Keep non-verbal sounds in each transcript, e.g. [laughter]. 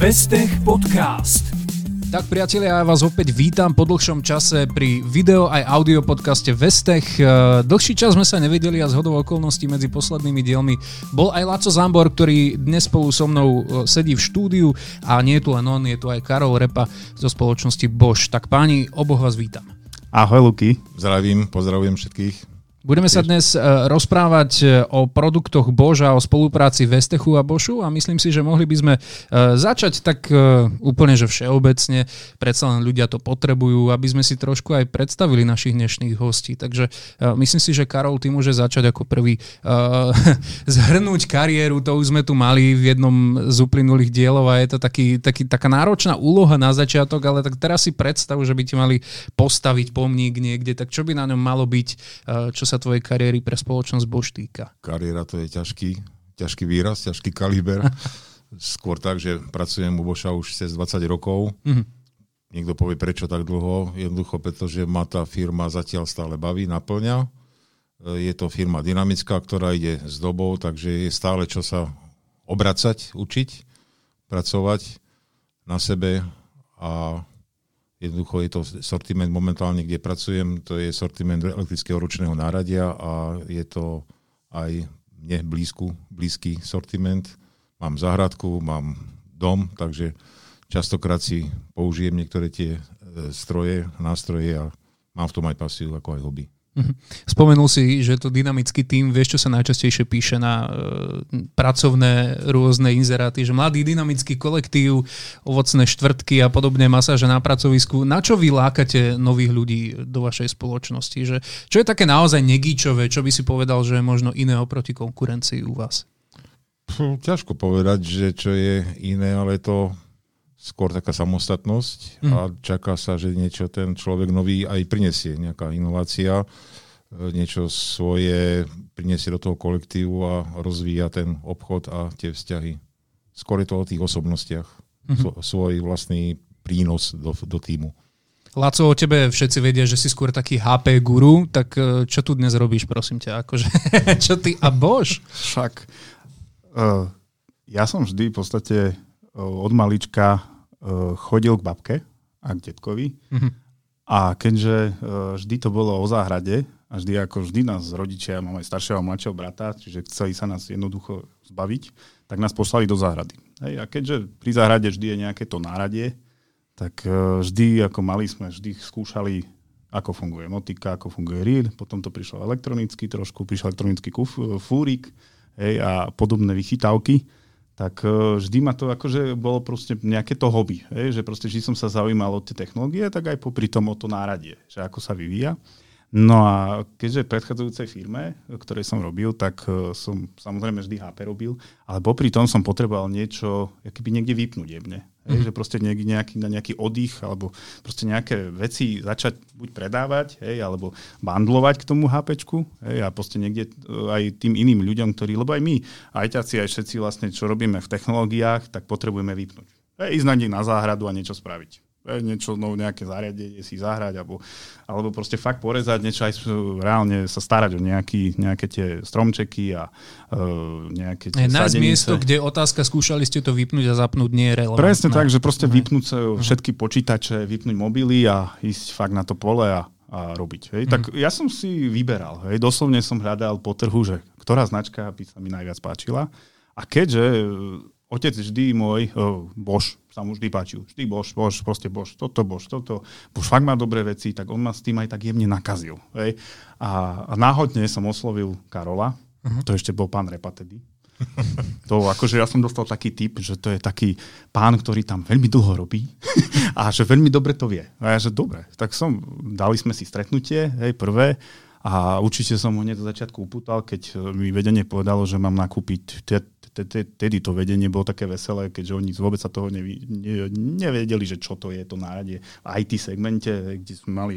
Vestech Podcast. Tak priatelia, ja vás opäť vítam po dlhšom čase pri video aj audio podcaste Vestech. E, dlhší čas sme sa nevedeli a z hodou okolností medzi poslednými dielmi bol aj Laco Zambor, ktorý dnes spolu so mnou e, sedí v štúdiu a nie je tu len on, je tu aj Karol Repa zo spoločnosti Bosch. Tak páni, oboch vás vítam. Ahoj Luky. Zdravím, pozdravujem všetkých. Budeme sa dnes e, rozprávať e, o produktoch Boža, o spolupráci Vestechu a Bošu a myslím si, že mohli by sme e, začať tak úplne, že všeobecne, predsa len ľudia to potrebujú, aby sme si trošku aj predstavili našich dnešných hostí. Takže myslím si, že Karol, ty môže začať ako prvý [laughs] zhrnúť kariéru, to už sme tu mali v jednom z uplynulých dielov a je to taký, taký, taká náročná úloha na začiatok, ale tak teraz si predstav, že by ti mali postaviť pomník niekde, tak čo by na ňom malo byť, čo sa tvojej kariéry pre spoločnosť Bož týka? Kariéra to je ťažký, ťažký výraz, ťažký kaliber. [laughs] Skôr tak, že pracujem u Boša už cez 20 rokov. Mm-hmm. Niekto povie, prečo tak dlho. Jednoducho, pretože ma tá firma zatiaľ stále baví, naplňa. Je to firma dynamická, ktorá ide s dobou, takže je stále čo sa obracať, učiť, pracovať na sebe a Jednoducho je to sortiment momentálne, kde pracujem, to je sortiment elektrického ručného náradia a je to aj mne blízku, blízky sortiment. Mám záhradku, mám dom, takže častokrát si použijem niektoré tie e, stroje, nástroje a mám v tom aj pasiu ako aj hobby. Mhm. Spomenul si, že to dynamický tým, vieš, čo sa najčastejšie píše na e, pracovné rôzne inzeráty, že mladý dynamický kolektív, ovocné štvrtky a podobne masáže na pracovisku. Na čo vy lákate nových ľudí do vašej spoločnosti? Že, čo je také naozaj negíčové? Čo by si povedal, že je možno iné oproti konkurencii u vás? ťažko povedať, že čo je iné, ale to skôr taká samostatnosť mm. a čaká sa, že niečo ten človek nový aj prinesie, nejaká inovácia, e, niečo svoje prinesie do toho kolektívu a rozvíja ten obchod a tie vzťahy. Skôr je to o tých osobnostiach, mm-hmm. svoj vlastný prínos do, do týmu. Laco, o tebe všetci vedia, že si skôr taký HP guru, tak e, čo tu dnes robíš, prosím ťa? Akože, [laughs] čo ty a bož? Však uh, ja som vždy v podstate od malička chodil k babke a k detkovi. Mm-hmm. A keďže uh, vždy to bolo o záhrade, a vždy ako vždy nás rodičia, mám aj staršieho a mladšieho brata, čiže chceli sa nás jednoducho zbaviť, tak nás poslali do záhrady. Hej, a keďže pri záhrade vždy je nejaké to náradie, tak uh, vždy ako mali sme vždy skúšali, ako funguje motika, ako funguje reel, potom to prišlo elektronicky trošku, prišiel elektronický kuf, fúrik hej, a podobné vychytávky tak e, vždy ma to akože bolo proste nejaké to hobby, hej, že proste vždy som sa zaujímal o tie technológie, tak aj popri tom o to náradie, že ako sa vyvíja. No a keďže v predchádzajúcej firme, ktorej som robil, tak e, som samozrejme vždy HP robil, ale popri tom som potreboval niečo, keby niekde vypnúť jemne. Hej, že proste nejaký, nejaký, na nejaký oddych alebo proste nejaké veci začať buď predávať, hej, alebo bandlovať k tomu HP, hej, a proste niekde e, aj tým iným ľuďom, ktorí, lebo aj my, aj ťaci, aj všetci vlastne, čo robíme v technológiách, tak potrebujeme vypnúť. Hej, ísť na na záhradu a niečo spraviť niečo, no, nejaké zariadenie si zahrať, alebo, alebo proste fakt porezať niečo aj reálne sa starať o nejaký, nejaké tie stromčeky a uh, nejaké tie Nájsť miesto, kde otázka, skúšali ste to vypnúť a zapnúť, nie je relevantné. Presne tak, že proste vypnúť sa všetky počítače, vypnúť mobily a ísť fakt na to pole a, a robiť. Hej. Mm. Tak ja som si vyberal, hej. doslovne som hľadal po trhu, že ktorá značka by sa mi najviac páčila. A keďže otec vždy môj, uh, Bož, sa mu vždy páčil. Vždy Bož, Bož, proste Bož, toto Bož, toto. Bož fakt má dobré veci, tak on ma s tým aj tak jemne nakazil. Hej. A, a náhodne som oslovil Karola, uh-huh. to ešte bol pán Repa tedy. to akože ja som dostal taký tip, že to je taký pán, ktorý tam veľmi dlho robí [laughs] a že veľmi dobre to vie. A ja, že dobre, tak som, dali sme si stretnutie, hej, prvé, a určite som ho hneď za začiatku upútal, keď mi vedenie povedalo, že mám nakúpiť tedy to vedenie bolo také veselé, keďže oni vôbec sa toho nevedeli, že čo to je to náradie v IT segmente, kde sme mali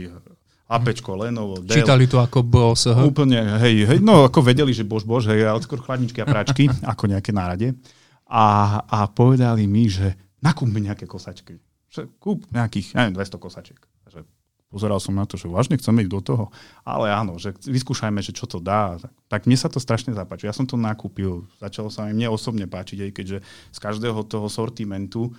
APčko, Lenovo, Dell. Čítali to ako boss. Aha. Úplne, hej, hej, no ako vedeli, že bož, bož, hej, ale skôr chladničky a práčky, [laughs] ako nejaké náradie. A, a povedali mi, že nakúp mi nejaké kosačky. Kúp nejakých, neviem, 200 kosačiek. Pozeral som na to, že vážne chceme ísť do toho, ale áno, že vyskúšajme, že čo to dá. Tak, tak mne sa to strašne zapáčilo. Ja som to nakúpil, začalo sa aj mne osobne páčiť, aj keďže z každého toho sortimentu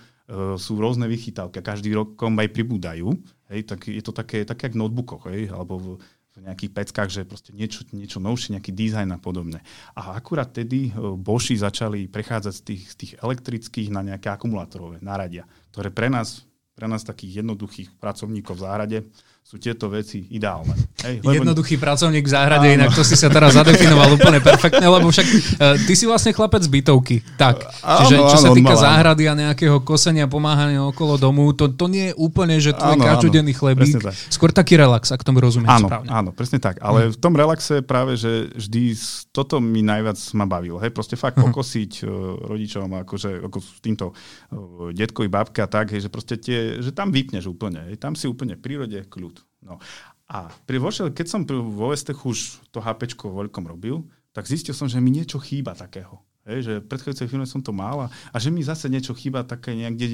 sú rôzne vychytávky každý rok aj pribúdajú. Hej, tak je to také, také jak v notebookoch, hej, alebo v, v nejakých peckách, že proste niečo, niečo novšie, nejaký dizajn a podobne. A akurát tedy Boši začali prechádzať z tých, z tých elektrických na nejaké akumulátorové náradia, ktoré pre nás, pre nás takých jednoduchých pracovníkov v záhrade sú tieto veci ideálne. Hej, lebo... Jednoduchý pracovník v záhrade, Áno. inak to si sa teraz zadefinoval úplne perfektne, lebo však uh, ty si vlastne chlapec z bytovky. Tak, Áno, čiže čo áno, sa týka záhrady a nejakého kosenia, pomáhania okolo domu, to, to nie je úplne, že to je každodenný chlebík, skôr taký relax, ak tomu rozumiem áno, správne. Áno, presne tak, ale hm. v tom relaxe práve, že vždy toto mi najviac ma bavilo. Hej, proste fakt pokosiť uh, rodičom, akože ako s týmto uh, detkovi, babka, tak, hej, že proste tie, že tam vypneš úplne, hej, tam si úplne v prírode kľud. No. A pri vošel, keď som vo Vestech už to HP voľkom robil, tak zistil som, že mi niečo chýba takého. Hej, že v predchádzajúcej firme som to mal a, a že mi zase niečo chýba také niekde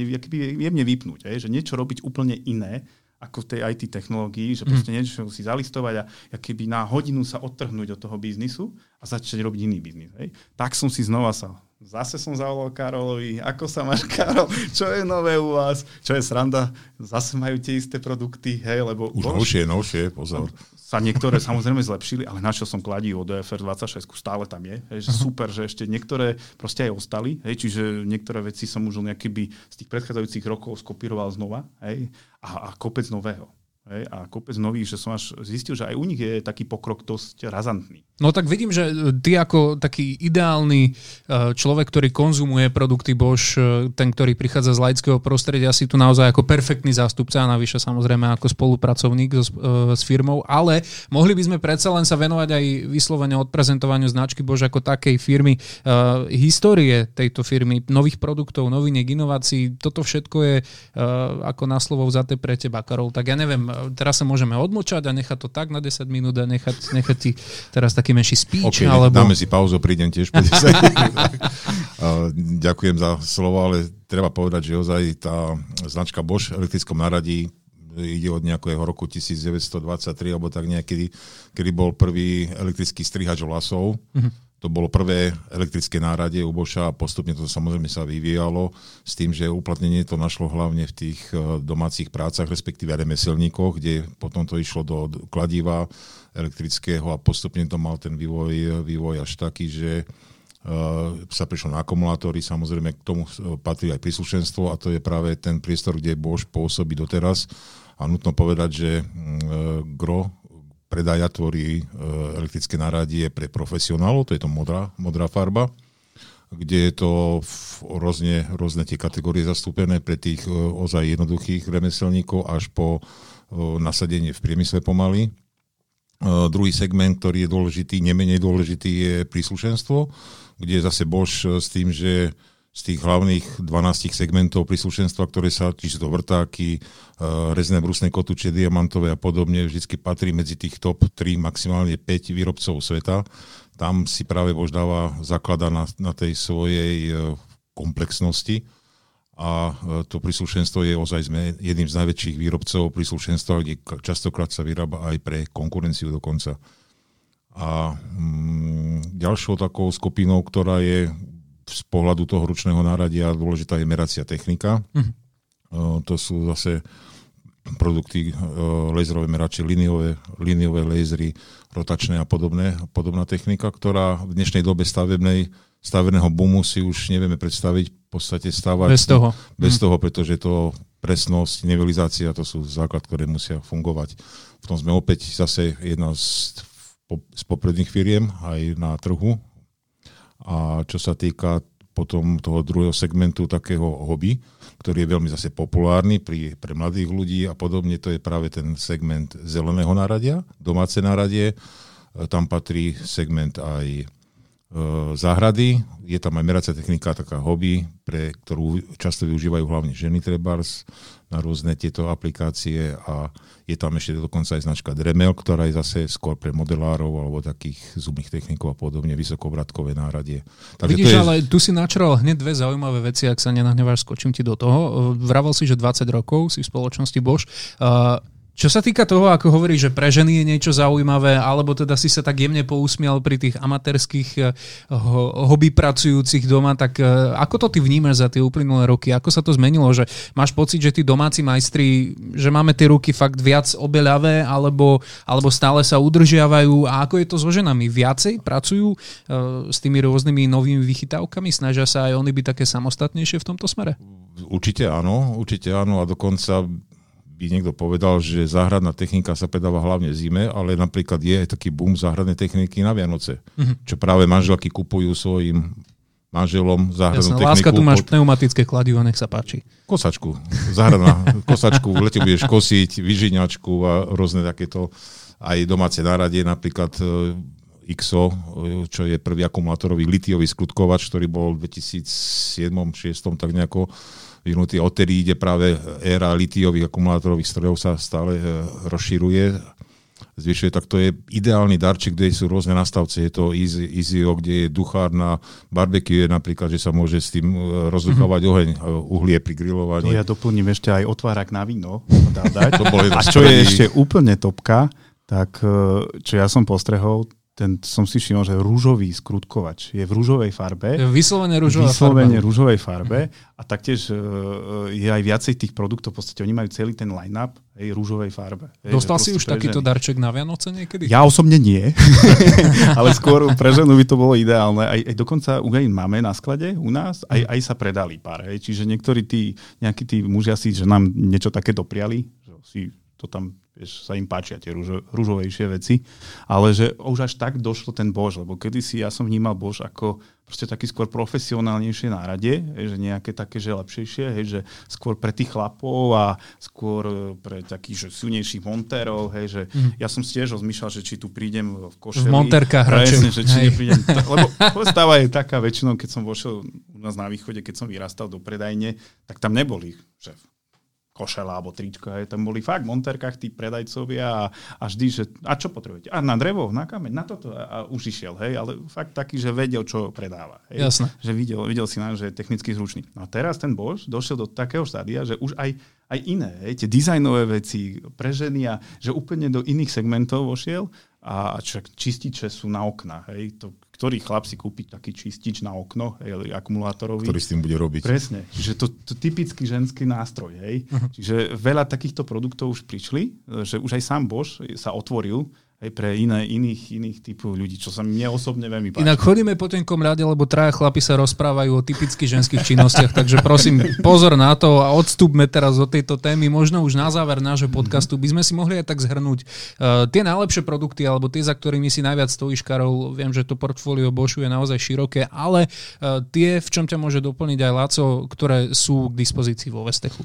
jemne vypnúť. Hej, že niečo robiť úplne iné, ako v tej IT technológii, že mhm. proste niečo si zalistovať a, a keby na hodinu sa odtrhnúť od toho biznisu a začať robiť iný biznis. Hej. Tak som si znova sa Zase som zavolal Karolovi, ako sa máš Karol, čo je nové u vás, čo je sranda, zase majú tie isté produkty, hej, lebo... Už bož, novšie, novšie, pozor. Sa niektoré samozrejme zlepšili, ale našiel som kladí od DFR 26, stále tam je, hej, že super, že ešte niektoré proste aj ostali, hej, čiže niektoré veci som už nejaký by z tých predchádzajúcich rokov skopíroval znova, hej, a, a kopec nového. Hej, a kopec nových, že som až zistil, že aj u nich je taký pokrok dosť razantný. No tak vidím, že ty ako taký ideálny e, človek, ktorý konzumuje produkty Bosch, e, ten, ktorý prichádza z laického prostredia, si tu naozaj ako perfektný zástupca a navyše samozrejme ako spolupracovník so, e, s firmou, ale mohli by sme predsa len sa venovať aj vyslovene odprezentovaniu značky Bosch ako takej firmy, histórie tejto firmy, nových produktov, noviniek, inovácií, toto všetko je ako na slovo vzaté pre teba, Karol. Tak ja neviem, teraz sa môžeme odmočať a nechať to tak na 10 minút a nechať, nechať ti teraz taký menší speech. Okay, alebo... dáme si pauzu, prídem tiež 50 [laughs] Ďakujem za slovo, ale treba povedať, že ozaj tá značka Bosch v elektrickom náradí ide od nejakého roku 1923 alebo tak niekedy, kedy bol prvý elektrický strihač vlasov. Mm-hmm to bolo prvé elektrické náradie u Boša a postupne to samozrejme sa vyvíjalo s tým, že uplatnenie to našlo hlavne v tých e, domácich prácach, respektíve remeselníkoch, kde potom to išlo do kladiva elektrického a postupne to mal ten vývoj, vývoj až taký, že Uh, sa prišlo na akumulátory, samozrejme k tomu e, patrí aj príslušenstvo a to je práve ten priestor, kde Bosch pôsobí doteraz. A nutno povedať, že uh, gro predaja tvorí e, elektrické náradie pre profesionálov, to je to modrá, modrá farba, kde je to rôzne, rôzne tie kategórie zastúpené pre tých e, ozaj jednoduchých remeselníkov až po e, nasadenie v priemysle pomaly. Druhý segment, ktorý je dôležitý, nemenej dôležitý, je príslušenstvo, kde je zase Bosch s tým, že z tých hlavných 12 segmentov príslušenstva, ktoré sa, či sú to vrtáky, eh, rezné brusné kotúče, diamantové a podobne, vždy patrí medzi tých top 3, maximálne 5 výrobcov sveta. Tam si práve Bož dáva zaklada na, na tej svojej eh, komplexnosti a eh, to príslušenstvo je ozaj sme jedným z najväčších výrobcov príslušenstva, kde častokrát sa vyrába aj pre konkurenciu dokonca. A mm, ďalšou takou skupinou, ktorá je z pohľadu toho ručného náradia dôležitá je meracia technika. Mm. To sú zase produkty, laserové merače, liniové, liniové lasery, rotačné a podobné, podobná technika, ktorá v dnešnej dobe stavebnej, stavebného boomu si už nevieme predstaviť v podstate stávať bez toho, bez mm. toho pretože to presnosť, nivelizácia, to sú základ, ktoré musia fungovať. V tom sme opäť zase jedna z, z popredných firiem aj na trhu a čo sa týka potom toho druhého segmentu takého hobby, ktorý je veľmi zase populárny pri, pre mladých ľudí a podobne, to je práve ten segment zeleného náradia, domáce náradie. E, tam patrí segment aj e, záhrady, je tam aj meracia technika, taká hobby, pre ktorú často využívajú hlavne ženy trebárs na rôzne tieto aplikácie a je tam ešte dokonca aj značka Dremel, ktorá je zase skôr pre modelárov alebo takých zubných technikov a podobne, vysokovratkové náradie. Takže Vidíš, to je... ale tu si načral hneď dve zaujímavé veci, ak sa nenahneváš, skočím ti do toho. Vravel si, že 20 rokov si v spoločnosti Bosch. Uh, Čo sa týka toho, ako hovorí, že pre ženy je niečo zaujímavé, alebo teda si sa tak jemne pousmial pri tých amatérských eh, hobby pracujúcich doma, tak eh, ako to ty vnímaš za tie uplynulé roky? Ako sa to zmenilo? Že máš pocit, že tí domáci majstri, že máme tie ruky fakt viac obeľavé, alebo, alebo stále sa udržiavajú? A ako je to so ženami? Viacej pracujú uh, s tými rôznymi novými vychytávkami? Snažia sa aj oni byť také samostatnejšie v tomto smere? Určite áno, určite áno a dokonca by niekto povedal, že záhradná technika sa predáva hlavne zime, ale napríklad je aj taký boom záhradnej techniky na Vianoce, mm-hmm. čo práve manželky kupujú svojim manželom záhradnú Jasne, techniku. Láska, tu máš pneumatické kladivo, nech sa páči. Kosačku, záhradná [laughs] kosačku, v lete budeš kosiť, vyžiňačku a rôzne takéto aj domáce náradie, napríklad e, XO, e, čo je prvý akumulátorový litiový skutkovač, ktorý bol v 2007-2006 tak nejako vyhnutý. Odtedy ide práve éra litiových akumulátorových strojov sa stále e, rozširuje, zvyšuje, tak to je ideálny darček, kde sú rôzne nastavce. Je to Izio, kde je duchár na barbecue, napríklad, že sa môže s tým e, rozduchovať mm-hmm. oheň, e, uhlie pri grillovaní. To ja doplním ešte aj otvárak na víno. [laughs] to bol A čo je ešte úplne topka, tak čo ja som postrehol, ten som si všimol, že rúžový skrutkovač je v rúžovej farbe. Vyslovene rúžová Vyslovene farba. rúžovej farbe a taktiež uh, je aj viacej tých produktov, v podstate oni majú celý ten line-up hej, rúžovej farbe. Hej, Dostal si už takýto ženy. darček na Vianoce niekedy? Ja osobne nie, [laughs] ale skôr pre ženu by to bolo ideálne. Aj, aj dokonca aj máme na sklade u nás, aj, aj sa predali pár. Hej. Čiže niektorí tí, nejakí tí mužia si, že nám niečo také dopriali, že si to tam vieš, sa im páčia tie rúžo, rúžovejšie veci, ale že už až tak došlo ten Bož, lebo kedysi ja som vnímal Bož ako proste taký skôr profesionálnejšie nárade, hej, že nejaké také, že lepšejšie, hej, že skôr pre tých chlapov a skôr e, pre takých, že silnejších montérov, hej, že mm. ja som si tiež rozmýšľal, že či tu prídem v košeli. V montérkach presne, že či neprídem, lebo [laughs] stáva je taká väčšinou, keď som vošiel u nás na východe, keď som vyrastal do predajne, tak tam neboli že košela alebo tričko, hej, tam boli fakt v monterkách tí predajcovia a, a vždy, že a čo potrebujete? A na drevo, na kameň, na toto a, a už išiel, hej, ale fakt taký, že vedel, čo predáva. Hej, Jasne. Že videl, videl si nám, že je technicky zručný. No a teraz ten Bož došiel do takého štádia, že už aj, aj iné, tie dizajnové veci pre ženy a že úplne do iných segmentov vošiel a čak čističe sú na okna, hej, to ktorý chlap si kúpi taký čistič na okno, hej, akumulátorový. Ktorý s tým bude robiť. Presne. Čiže to, to typický ženský nástroj. Hej. Uh-huh. Čiže veľa takýchto produktov už prišli, že už aj sám Bosch sa otvoril aj pre iné, iných, iných typov ľudí, čo sa mne osobne veľmi páči. Inak chodíme po tenkom rade, lebo traja chlapi sa rozprávajú o typicky ženských činnostiach, takže prosím, pozor na to a odstúpme teraz od tejto témy. Možno už na záver nášho mhm. podcastu by sme si mohli aj tak zhrnúť uh, tie najlepšie produkty, alebo tie, za ktorými si najviac stojíš, Karol. Viem, že to portfólio Boschu je naozaj široké, ale uh, tie, v čom ťa môže doplniť aj Laco, ktoré sú k dispozícii vo Vestechu.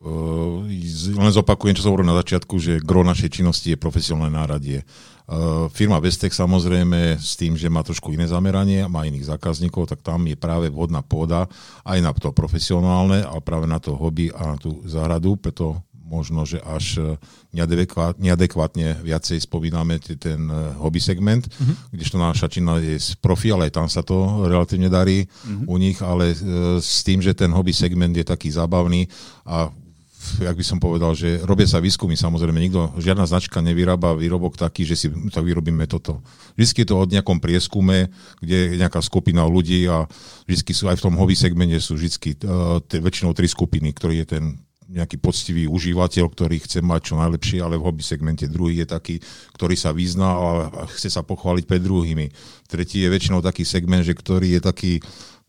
Uh, len zopakujem, čo som hovoril na začiatku, že gro našej činnosti je profesionálne náradie. Uh, firma Vestech samozrejme s tým, že má trošku iné zameranie, má iných zákazníkov, tak tam je práve vhodná pôda aj na to profesionálne, ale práve na to hobby a na tú záhradu, preto možno, že až neadekvátne viacej spomíname ten hobby segment, uh-huh. kdežto naša činnosť je z profi, ale aj tam sa to relatívne darí uh-huh. u nich, ale s tým, že ten hobby segment je taký zábavný a jak by som povedal, že robia sa výskumy, samozrejme, nikto, žiadna značka nevyrába výrobok taký, že si tak vyrobíme toto. Vždy je to od nejakom prieskume, kde je nejaká skupina ľudí a vždy sú aj v tom hobby segmente sú vždy uh, väčšinou tri skupiny, ktorý je ten nejaký poctivý užívateľ, ktorý chce mať čo najlepšie, ale v hobby segmente druhý je taký, ktorý sa vyzná a chce sa pochváliť pred druhými. Tretí je väčšinou taký segment, že ktorý je taký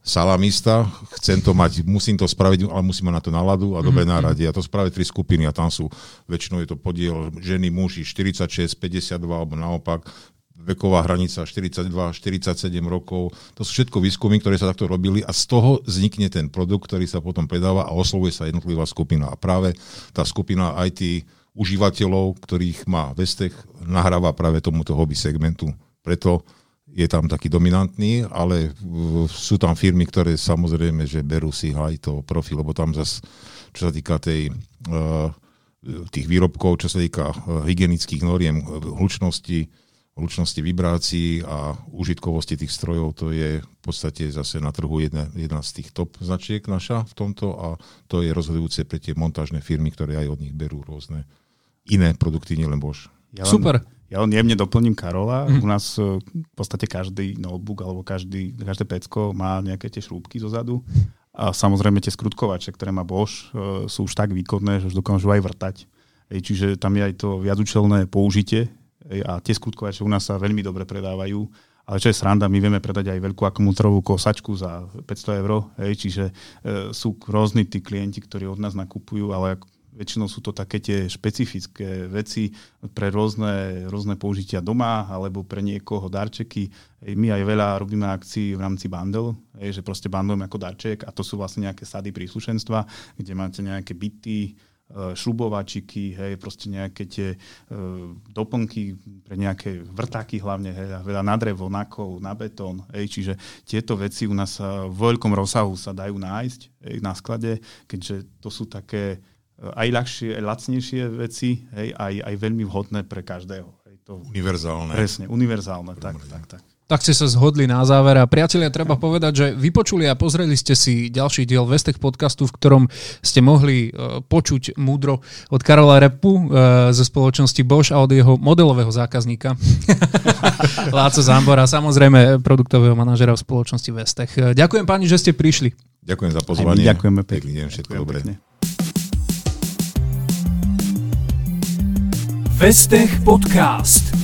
salamista, chcem to mať, musím to spraviť, ale musím mať na to náladu a dobre mm-hmm. nárade. A to spraviť tri skupiny a tam sú, väčšinou je to podiel ženy, muži 46, 52 alebo naopak, veková hranica 42, 47 rokov. To sú všetko výskumy, ktoré sa takto robili a z toho vznikne ten produkt, ktorý sa potom predáva a oslovuje sa jednotlivá skupina. A práve tá skupina IT užívateľov, ktorých má Vestech, nahráva práve tomuto hobby segmentu. Preto je tam taký dominantný, ale sú tam firmy, ktoré samozrejme, že berú si aj to profil, lebo tam zase, čo sa týka tej, eh, tých výrobkov, čo sa týka eh, hygienických noriem, hlučnosti, hlučnosti vibrácií a užitkovosti tých strojov, to je v podstate zase na trhu jedna, jedna z tých top značiek naša v tomto a to je rozhodujúce pre tie montážne firmy, ktoré aj od nich berú rôzne iné produkty, nielen Bosch. Ja len, Super. Ja len jemne doplním Karola. Mm. U nás e, v podstate každý notebook alebo každý, každé pecko má nejaké tie šrúbky zozadu. A samozrejme tie skrutkovače, ktoré má Bosch, e, sú už tak výkonné, že už dokážu aj vrtať. Čiže tam je aj to viacúčelné použitie a tie skrutkovače u nás sa veľmi dobre predávajú. Ale čo je sranda, my vieme predať aj veľkú akumulátorovú kosačku za 500 eur, hej, čiže e, sú rôzni tí klienti, ktorí od nás nakupujú, ale Väčšinou sú to také tie špecifické veci pre rôzne, rôzne použitia doma alebo pre niekoho darčeky. My aj veľa robíme akcií v rámci bundle, že proste bundlujeme ako darček a to sú vlastne nejaké sady príslušenstva, kde máte nejaké byty, e, šrubovačiky, hej, proste nejaké tie uh, doplnky pre nejaké vrtáky hlavne, hej, a veľa na drevo, na kov, na betón, hej, čiže tieto veci u nás v veľkom rozsahu sa dajú nájsť hej, na sklade, keďže to sú také aj ľahšie, aj lacnejšie veci, hej, aj, aj veľmi vhodné pre každého. Hej, to, univerzálne. Presne, univerzálne, tak, tak, tak. Tak ste sa zhodli na záver a priatelia, treba povedať, že vypočuli a pozreli ste si ďalší diel Vestech podcastu, v ktorom ste mohli uh, počuť múdro od Karola Repu uh, ze spoločnosti Bosch a od jeho modelového zákazníka [laughs] Láco Zambora, samozrejme produktového manažera v spoločnosti Vestech. Ďakujem pani, že ste prišli. Ďakujem za pozvanie. ďakujeme pekne. Pekný deň, všetko dobré. Vestech Podcast.